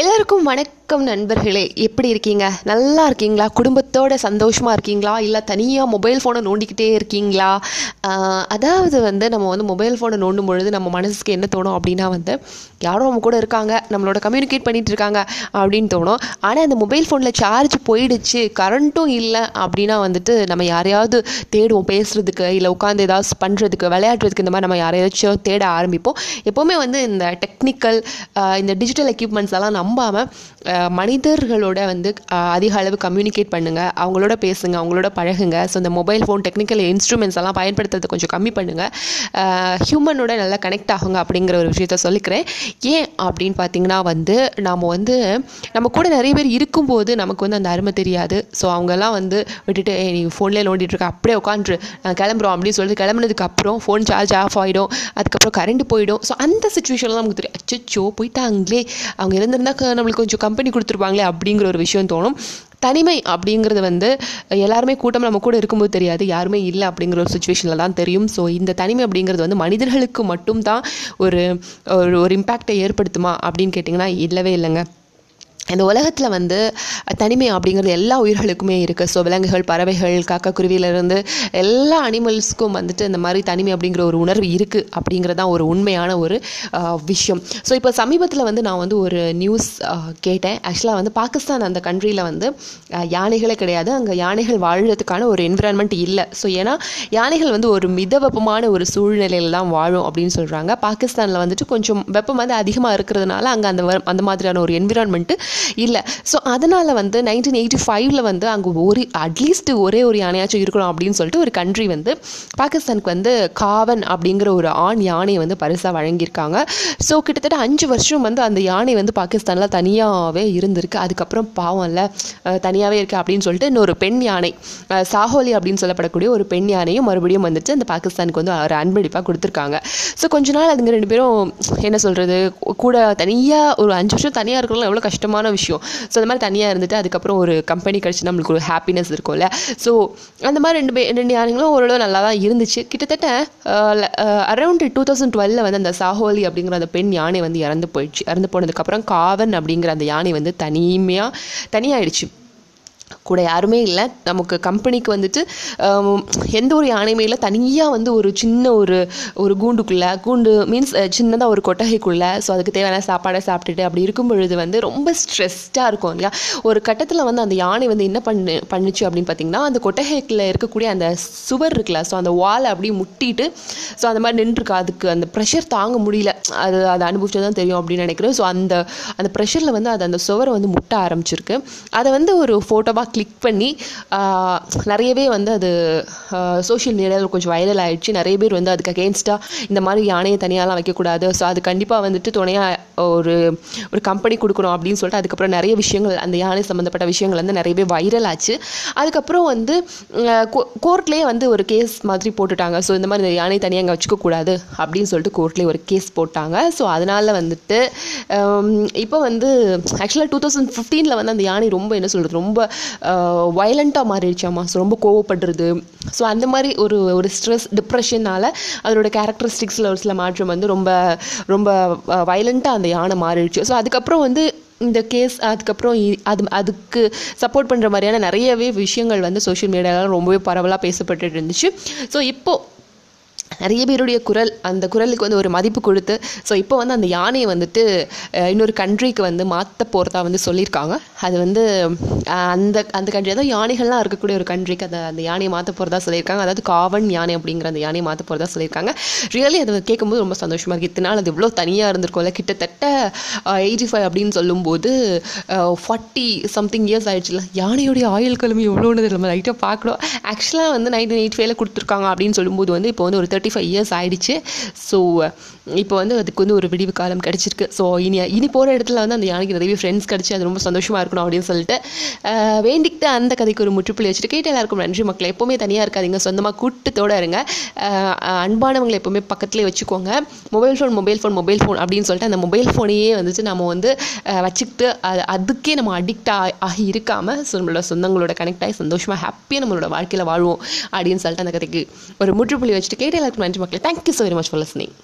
எல்லாருக்கும் வணக்கம் நண்பர்களே. எப்படி இருக்கீங்க? நல்லா இருக்கீங்களா? குடும்பத்தோட சந்தோஷமாக இருக்கீங்களா? இல்லை தனியாக மொபைல் ஃபோனை நோண்டிக்கிட்டே இருக்கீங்களா? அதாவது வந்து நம்ம வந்து மொபைல் ஃபோனை நோண்டும் பொழுது நம்ம மனசுக்கு என்ன தோணும் அப்படின்னா வந்து யாரோ நம்ம கூட இருக்காங்க நம்மளோட கம்யூனிகேட் பண்ணிகிட்டு இருக்காங்க அப்படின்னு தோணும். ஆனால் அந்த மொபைல் ஃபோனில் சார்ஜ் போயிடுச்சு கரண்ட்டும் இல்லை அப்படின்னா வந்துட்டு நம்ம யாரையாவது தேடுவோம் பேசுகிறதுக்கு இல்லை உட்காந்து ஏதாவது பண்ணுறதுக்கு விளையாடுறதுக்கு இந்த மாதிரி நம்ம யாரையாச்சும் தேட ஆரம்பிப்போம். எப்போவுமே வந்து இந்த டெக்னிக்கல் இந்த டிஜிட்டல் எக்யூப்மெண்ட்ஸ் எல்லாம் நம்பாமல் மனிதர்களோட வந்து அதிக அளவு கம்யூனிகேட் பண்ணுங்க. அவங்களோட பேசுங்க அவங்களோட பழகுங்க. ஸோ இந்த மொபைல் ஃபோன் டெக்னிக்கல் இன்ஸ்ட்ருமெண்ட்ஸ் எல்லாம் பயன்படுத்துறது கொஞ்சம் கம்மி பண்ணுங்க. ஹியூமனோட நல்லா கனெக்ட் ஆகுங்க அப்படிங்கிற ஒரு விஷயத்த சொல்லிக்கிறேன். ஏன் அப்படின்னு பார்த்தீங்கன்னா வந்து நாம் வந்து நம்ம கூட நிறைய பேர் இருக்கும்போது நமக்கு வந்து அந்த அருமை தெரியாது. ஸோ அவங்கெல்லாம் வந்து விட்டுட்டு நீ ஃபோன்லேயே நோண்டிட்டு இருக்க அப்படியே உட்காந்துரு. கிளம்புறோம் அப்படின்னு சொல்லிட்டு கிளம்புனதுக்கு அப்புறம் ஃபோன் சார்ஜ் ஆஃப் ஆகிடும் அதுக்கப்புறம் கரண்ட் போயிடும். ஸோ அந்த சுச்சுவேஷன்லாம் நமக்கு தெரியும். அச்சோ போயிட்டாங்களே. அவங்க இருந்திருந்தா நம்மளுக்கு கொஞ்சம் கம்பெனி கொடுத்துருப்பாங்களே அப்படிங்கிற ஒரு விஷயம் தோணும். தனிமை அப்படிங்கிறது வந்து எல்லாருமே கூட்டம் நம்ம கூட இருக்கும்போது தெரியாது. யாருமே இல்லை அப்படிங்கிற ஒரு சுச்சுவேஷனில் தான் தெரியும். ஸோ இந்த தனிமை அப்படிங்கிறது வந்து மனிதர்களுக்கு மட்டும்தான் ஒரு ஒரு ஒரு இம்பேக்டை ஏற்படுத்துமா அப்படின்னு கேட்டிங்கன்னா இல்லவே இல்லைங்க. இந்த உலகத்தில் வந்து தனிமை அப்படிங்கிறது எல்லா உயிர்களுக்குமே இருக்குது ஸோ விலங்குகள் பறவைகள் காக்கக்குருவியிலேருந்து எல்லா அனிமல்ஸ்க்கும் வந்துட்டு இந்த மாதிரி தனிமை அப்படிங்கிற ஒரு உணர்வு இருக்குது அப்படிங்கிறதான் ஒரு உண்மையான ஒரு விஷயம். ஸோ இப்போ சமீபத்தில் வந்து நான் வந்து ஒரு நியூஸ் கேட்டேன். ஆக்சுவலாக வந்து பாகிஸ்தான் அந்த கண்ட்ரியில் வந்து யானைகளே கிடையாது. அங்கே யானைகள் வாழ்கிறதுக்கான ஒரு என்விரான்மெண்ட் இல்லை. ஸோ ஏன்னா யானைகள் வந்து ஒரு மிதவெப்பமான ஒரு சூழ்நிலையில் தான் வாழும் அப்படின்னு சொல்கிறாங்க பாகிஸ்தானில் வந்துட்டு கொஞ்சம் வெப்பம் வந்து அதிகமாக இருக்கிறதுனால அங்கே அந்த அந்த மாதிரியான ஒரு என்விரான்மெண்ட்டு இல்லை. ஸோ அதனால் வந்து நைன்டீன் எயிட்டி ஃபைவ்ல வந்து அங்கே ஒரு அட்லீஸ்ட் ஒரே ஒரு யானையாச்சும் இருக்கணும் அப்படின்னு சொல்லிட்டு ஒரு கண்ட்ரி வந்து பாகிஸ்தானுக்கு வந்து காவன் அப்படிங்கிற ஒரு ஆண் யானையை வந்து பரிசாக வழங்கியிருக்காங்க. ஸோ கிட்டத்தட்ட அஞ்சு வருஷம் வந்து அந்த யானை வந்து பாகிஸ்தானில் தனியாகவே இருந்திருக்கு. அதுக்கப்புறம் பாவம் இல்லை. தனியாகவே இருக்கு அப்படின்னு சொல்லிட்டு இன்னொரு பெண் யானை சாஹோலி அப்படின்னு சொல்லப்படக்கூடிய ஒரு பெண் யானையும் மறுபடியும் வந்துட்டு அந்த பாகிஸ்தானுக்கு வந்து ஒரு அன்பளிப்பாக கொடுத்துருக்காங்க. ஸோ கொஞ்ச நாள் அதுங்க ரெண்டு பேரும் என்ன சொல்கிறது கூட தனியாக ஒரு அஞ்சு வருஷம் தனியாக இருக்கிறவங்களும் எவ்வளோ கஷ்டமான விஷயம். ஸோ அந்த மாதிரி தனியாக இருந்துட்டு அதுக்கப்புறம் ஒரு கம்பெனி கிடச்சி நம்மளுக்கு ஒரு ஹாப்பினஸ் இருக்கும்ல. ஸோ அந்த மாதிரி ரெண்டு பே ரெண்டு யாருங்களும் ஓரளவு நல்லா தான் இருந்துச்சு. கிட்டத்தட்ட அரௌண்ட் டூ தௌசண்ட் டுவெல்ல வந்து அந்த சாஹோலி அப்படிங்கிற அந்த பெண் யானை வந்து இறந்து போயிடுச்சு. இறந்து போனதுக்கப்புறம் காவன் அப்படிங்கிற அந்த யானை வந்து தனிமையாக தனியாயிடுச்சு. கூட யாருமே இல்லை. நமக்கு கம்பெனிக்கு வந்துட்டு எந்த ஒரு யானையுமே இல்லை. தனியாக வந்து ஒரு சின்ன ஒரு ஒரு கூண்டுக்குள்ளே கூண்டு மீன்ஸ் சின்னதாக ஒரு கொட்டகைக்குள்ளே ஸோ அதுக்கு தேவையான சாப்பாடை சாப்பிட்டுட்டு அப்படி இருக்கும் பொழுது வந்து ரொம்ப ஸ்ட்ரெஸ்டாக இருக்கும் இல்லையா? ஒரு கட்டத்தில் வந்து அந்த யானை வந்து என்ன பண்ணு பண்ணுச்சு அப்படின்னு பார்த்தீங்கன்னா அந்த கொட்டகைக்குள்ள இருக்கக்கூடிய அந்த சுவர் இருக்குல்ல ஸோ அந்த வாலை அப்படியே முட்டிட்டு ஸோ அந்த மாதிரி நின்றுருக்கு. அதுக்கு அந்த ப்ரெஷர் தாங்க முடியல. அது அதை அனுபவிச்சது தான் தெரியும் அப்படின்னு நினைக்கிறேன். ஸோ அந்த அந்த ப்ரெஷரில் வந்து அது அந்த சுவரை வந்து முட்ட ஆரம்பிச்சிருக்கு. அதை வந்து ஒரு ஃபோட்டோவாக கிளிக் பண்ணி நிறையவே வந்து அது சோஷியல் மீடியாவில் கொஞ்சம் வைரல் ஆகிடுச்சு நிறைய பேர் வந்து அதுக்கு அகேன்ஸ்டாக இந்த மாதிரி யானையை தனியாலாம் வைக்கக்கூடாது. ஸோ அது கண்டிப்பாக வந்துட்டு துணையாக ஒரு ஒரு கம்பெனி கொடுக்கணும் அப்படின்னு சொல்லிட்டு அதுக்கப்புறம் நிறைய விஷயங்கள் அந்த யானை சம்மந்தப்பட்ட விஷயங்கள் வந்து நிறையவே வைரல் ஆச்சு. அதுக்கப்புறம் வந்து கோர்ட்லேயே வந்து ஒரு கேஸ் மாதிரி போட்டுட்டாங்க. ஸோ இந்த மாதிரி இந்த யானை தனியாக அங்கே வச்சுக்கக்கூடாது அப்படின்னு சொல்லிட்டு கோர்ட்லேயே ஒரு கேஸ் போட்டாங்க. ஸோ அதனால் வந்துட்டு இப்போ வந்து ஆக்சுவலாக டூ தௌசண்ட் ஃபிஃப்டீனில் வந்து அந்த யானை ரொம்ப என்ன சொல்கிறது ரொம்ப வயலண்ட்டாக மாறிடுச்சாமா ஸோ ரொம்ப கோவப்படுறது. ஸோ அந்த மாதிரி ஒரு ஒரு ஸ்ட்ரெஸ் டிப்ரெஷனால் அதோட கேரக்டரிஸ்டிக்ஸில் ஒரு சில மாற்றம் வந்து ரொம்ப ரொம்ப வயலண்ட்டாக அந்த யானை மாறிடுச்சு. ஸோ அதுக்கப்புறம் வந்து இந்த கேஸ் அதுக்கப்புறம் அது அதுக்கு சப்போர்ட் பண்ணுற மாதிரியான நிறையவே விஷயங்கள் வந்து சோஷியல் மீடியாவில் ரொம்பவே பரவலாக பேசப்பட்டுட்டு இருந்துச்சு. ஸோ இப்போது நிறைய பேருடைய குரல் அந்த குரலுக்கு வந்து ஒரு மதிப்பு கொடுத்து ஸோ இப்போ வந்து அந்த யானையை வந்துட்டு இன்னொரு கண்ட்ரிக்கு வந்து மாற்ற போகிறதா வந்து சொல்லியிருக்காங்க. அது வந்து அந்த அந்த கண்ட்ரி அதாவது யானைகள்லாம் இருக்கக்கூடிய ஒரு கண்ட்ரிக்கு அந்த அந்த யானையை மாற்ற போகிறதா சொல்லியிருக்காங்க. அதாவது காவன் யானை அப்படிங்கிற அந்த யானையை மாற்ற போகிறதா சொல்லியிருக்காங்க. ரியலி அதை கேட்கும்போது ரொம்ப சந்தோஷமாக இருக்குது இத்தனை நாள் அது இவ்வளோ தனியாக இருந்திருக்கும்ல. கிட்டத்தட்ட எயிட்டி ஃபைவ் அப்படின்னு சொல்லும்போது ஃபார்ட்டி சம்திங் இயர்ஸ் ஆயிடுச்சுல யானையோடைய ஆயுள் கிழமை எவ்வளோன்னு நம்ம லைட்டாக பார்க்கணும். ஆக்சுவலாக வந்து நைன்டீன் எயிட் ஃபைவ்ல கொடுத்துருக்காங்க அப்படின்னு சொல்லும்போது வந்து இப்போ வந்து ஒரு தேர்ட்டி ஃபைவ் இயர்ஸ் ஆயிடுச்சு. ஸோ இப்போ வந்து அதுக்கு வந்து ஒரு விடிவு காலம் கிடச்சிருக்கு. ஸோ இனி இனி போகிற இடத்துல வந்து அந்த யானைக்கு நிறைய ஃப்ரெண்ட்ஸ் கிடச்சி அது ரொம்ப சந்தோஷமாக இருக்கணும் அப்படின்னு சொல்லிட்டு வேண்டிக்கிட்டு அந்த கதைக்கு ஒரு முற்றுப்புள்ளி வச்சுட்டு கேட்டு எல்லாருக்கும் நன்றி மக்களை. எப்போவுமே தனியாக இருக்காதீங்க. சொந்தமாக கூட்டத்தோட இருங்க. அன்பானவங்களை எப்போவுமே பக்கத்துலேயே வச்சுக்கோங்க. Mobile phone mobile phone mobile phone அப்படின்னு சொல்லிட்டு அந்த மொபைல் ஃபோனையே வந்துட்டு நம்ம வந்து வச்சுக்கிட்டு அது அதுக்கே நம்ம அடிக்ட் ஆகி இருக்காமல் ஸோ நம்மளோட சொந்தங்களோட கனெக்ட் ஆகி சந்தோஷமாக ஹாப்பியாக நம்மளோட வாழ்க்கையில் வாழ்வோம் அப்படின்னு சொல்லிட்டு அந்த கதைக்கு ஒரு முற்றுப்புள்ளி வச்சுட்டு கேட்டு எல்லாருக்கும் thank you so very much for listening.